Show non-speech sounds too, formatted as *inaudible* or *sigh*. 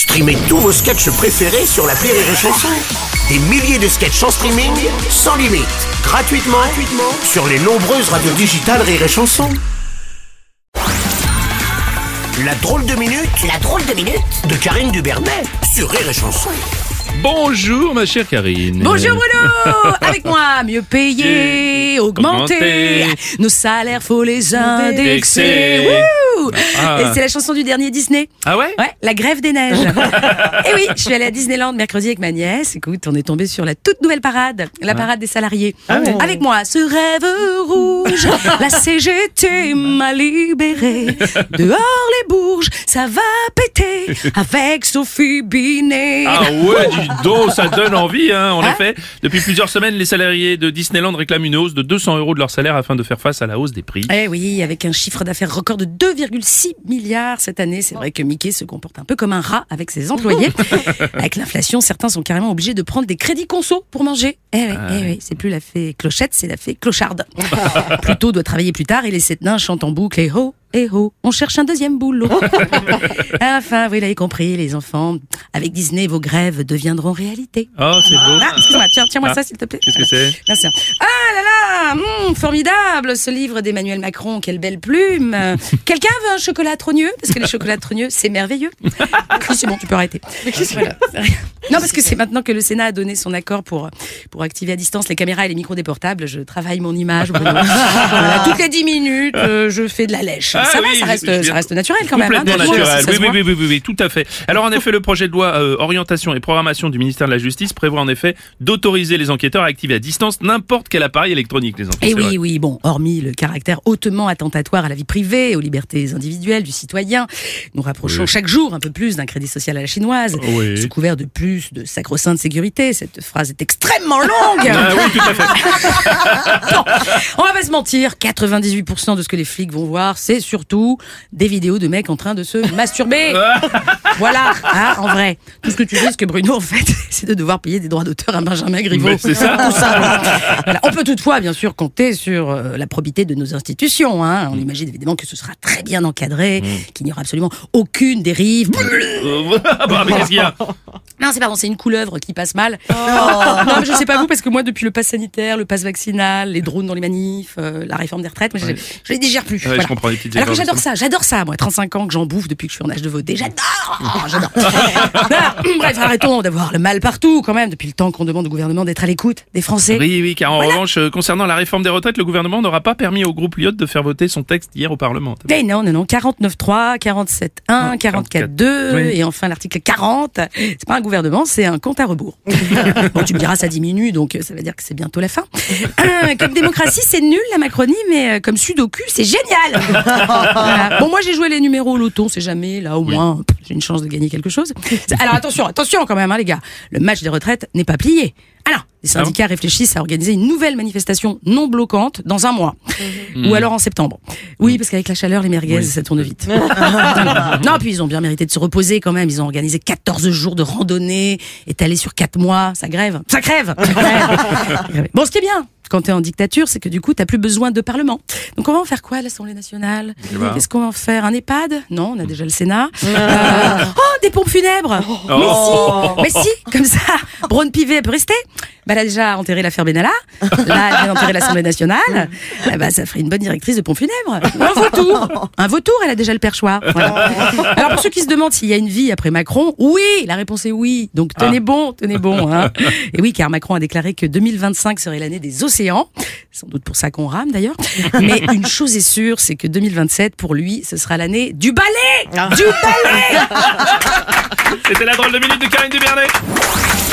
Streamez tous vos sketchs préférés sur la Rire et Chanson. Des milliers de sketchs en streaming, sans limite, gratuitement, gratuitement sur les nombreuses radios digitales Rire et Chanson. La drôle de minute, la drôle de minute de Karine Dubernet sur Rire et Chanson. Bonjour ma chère Karine. Bonjour Bruno *laughs* Avec moi, mieux payer, augmenter, nos salaires faut les indexer. Indexer. Wouh Ah. Et c'est la chanson du dernier Disney. Ah ouais Ouais, la grève des neiges. *laughs* Et oui, je suis allée à Disneyland mercredi avec ma nièce. Écoute, on est tombé sur la toute nouvelle parade, la parade des salariés. Avec moi, ce rêve rouge, *laughs* la CGT m'a libéré. Dehors les bourges, ça va péter *laughs* avec Sophie Binet. Ah ouais, dis donc, ça donne envie, hein. En Hein effet, depuis plusieurs semaines, les salariés de Disneyland réclament une hausse de 200 euros de leur salaire afin de faire face à la hausse des prix. Eh oui, avec un chiffre d'affaires record de 2,6 milliards cette année. C'est vrai que Mickey se comporte un peu comme un rat avec ses employés. *laughs* avec l'inflation, certains sont carrément obligés de prendre des crédits conso pour manger. Eh oui, eh oui, c'est plus la fée clochette, c'est la fée clocharde. *laughs* Pluto doit travailler plus tard et les sept nains chantent en boucle et ho, et ho, on cherche un deuxième boulot. *laughs* enfin, vous l'avez compris, les enfants, avec Disney, vos grèves deviendront réalité. Oh, c'est beau. Ah, excuse-moi, tiens, tiens-moi Ah. ça s'il te plaît. Qu'est-ce que c'est? Merci. Ah là là, hum, formidable ce livre d'Emmanuel Macron, quelle belle plume. *laughs* Quelqu'un veut un chocolat trogneux? Parce que les chocolats trogneux, c'est merveilleux. *laughs* Oui, c'est bon, tu peux arrêter. *laughs* Voilà. Non, parce que c'est maintenant que le Sénat a donné son accord pour, pour activer à distance les caméras et les micros des portables. Je travaille mon image. Voilà, toutes les 10 minutes, euh, je fais de la lèche. Ah ça va, reste, je- ça reste naturel quand même. hein, naturel. oui, tout à fait. Alors en effet, le projet de loi euh, orientation et programmation du ministère de la Justice prévoit en effet d'autoriser les enquêteurs à activer à distance n'importe quel appareil électronique, les. Et. Eh oui, oui, bon, hormis le caractère hautement attentatoire à la vie privée aux libertés individuelles du citoyen, nous rapprochons Oui. chaque jour un peu plus d'un crédit social à la chinoise, Oui. sous couvert de plus de sacro-sainte sécurité. Cette phrase est extrêmement longue. Ah oui, tout à fait. *laughs* On va pas se mentir, 98% de ce que les flics vont voir, c'est surtout des vidéos de mecs en train de se *laughs* masturber. voilà, hein, en vrai. Tout ce que tu risques, Bruno, en fait, *laughs* c'est de devoir payer des droits d'auteur à Benjamin Griveaux. C'est ça. Tout ça. Voilà. On peut toutefois, bien sûr, compter sur euh, la probité de nos institutions. Hein. On imagine évidemment que ce sera très bien encadré, qu'il n'y aura absolument aucune dérive. Euh, *laughs* bah, mais qu'est-ce qu'il y a? *laughs* Non, c'est pardon, c'est une couleuvre qui passe mal. *laughs* Non, mais je sais pas vous, parce que moi, depuis le pass sanitaire, le pass vaccinal, les drones dans les manifs, euh, la réforme des retraites, moi, je, je les digère plus. Ouais, Voilà. je comprends les Alors que j'adore ça. j'adore ça, moi. 35 ans que j'en bouffe depuis que je suis en âge de voter. J'adore Oh, *laughs* J'adore *laughs* Voilà. Bref, arrêtons d'avoir le mal partout, quand même, depuis le temps qu'on demande au gouvernement d'être à l'écoute des Français. Oui, oui, car en revanche, euh, concernant la réforme des retraites, le gouvernement n'aura pas permis au groupe Lyot de faire voter son texte hier au Parlement. Mais non, non, non, 49.3, 47.1, 44.2, Oui. et enfin l'article 40. C'est pas un gouvernement, c'est un compte à rebours. *laughs* bon, tu me diras, ça diminue, donc euh, ça veut dire que c'est bientôt la fin. Euh, comme démocratie, c'est nul la Macronie, mais euh, comme Sudoku, c'est génial. Voilà. Bon, moi j'ai joué les numéros au loto, on sait jamais, là au moins j'ai une chance de gagner quelque chose. Alors attention, attention quand même, hein, les gars. Le match des retraites n'est pas plié. Alors, les syndicats réfléchissent à organiser une nouvelle manifestation non bloquante dans un mois. Ou alors en septembre. Oui, parce qu'avec la chaleur, les merguez, Oui. ça tourne vite. *laughs* *laughs* non, puis ils ont bien mérité de se reposer quand même. Ils ont organisé 14 jours de randonnée, étalés sur 4 mois. Ça grève. Ça crève. Ça crève. *laughs* bon, ce qui est bien quand t'es en dictature, c'est que du coup, t'as plus besoin de parlement. Donc, on va en faire quoi à l'Assemblée nationale? Ben. Qu'est-ce qu'on va en faire Un EHPAD? Non, on a déjà le Sénat. Euh, oh, des pompes funèbres. Oh. Mais si. Mais si Comme ça, Braun Pivet peut rester bah, Elle a déjà enterré l'affaire Benalla. Là, elle vient d'enterrer l'Assemblée nationale. Eh bah, ça ferait une bonne directrice de pompes funèbres. Ou un vautour Un vautour, elle a déjà le perchoir. Voilà. Alors, pour ceux qui se demandent s'il y a une vie après Macron, oui La réponse est oui. Donc, tenez Ah. bon, tenez bon. Hein. Et oui, car Macron a déclaré que 2025 serait l'année des océans. Sans doute pour ça qu'on rame d'ailleurs. Mais une chose est sûre, c'est que 2027, pour lui, ce sera l'année du balai Du balai C'était la drôle de minute de Karine Dubernet.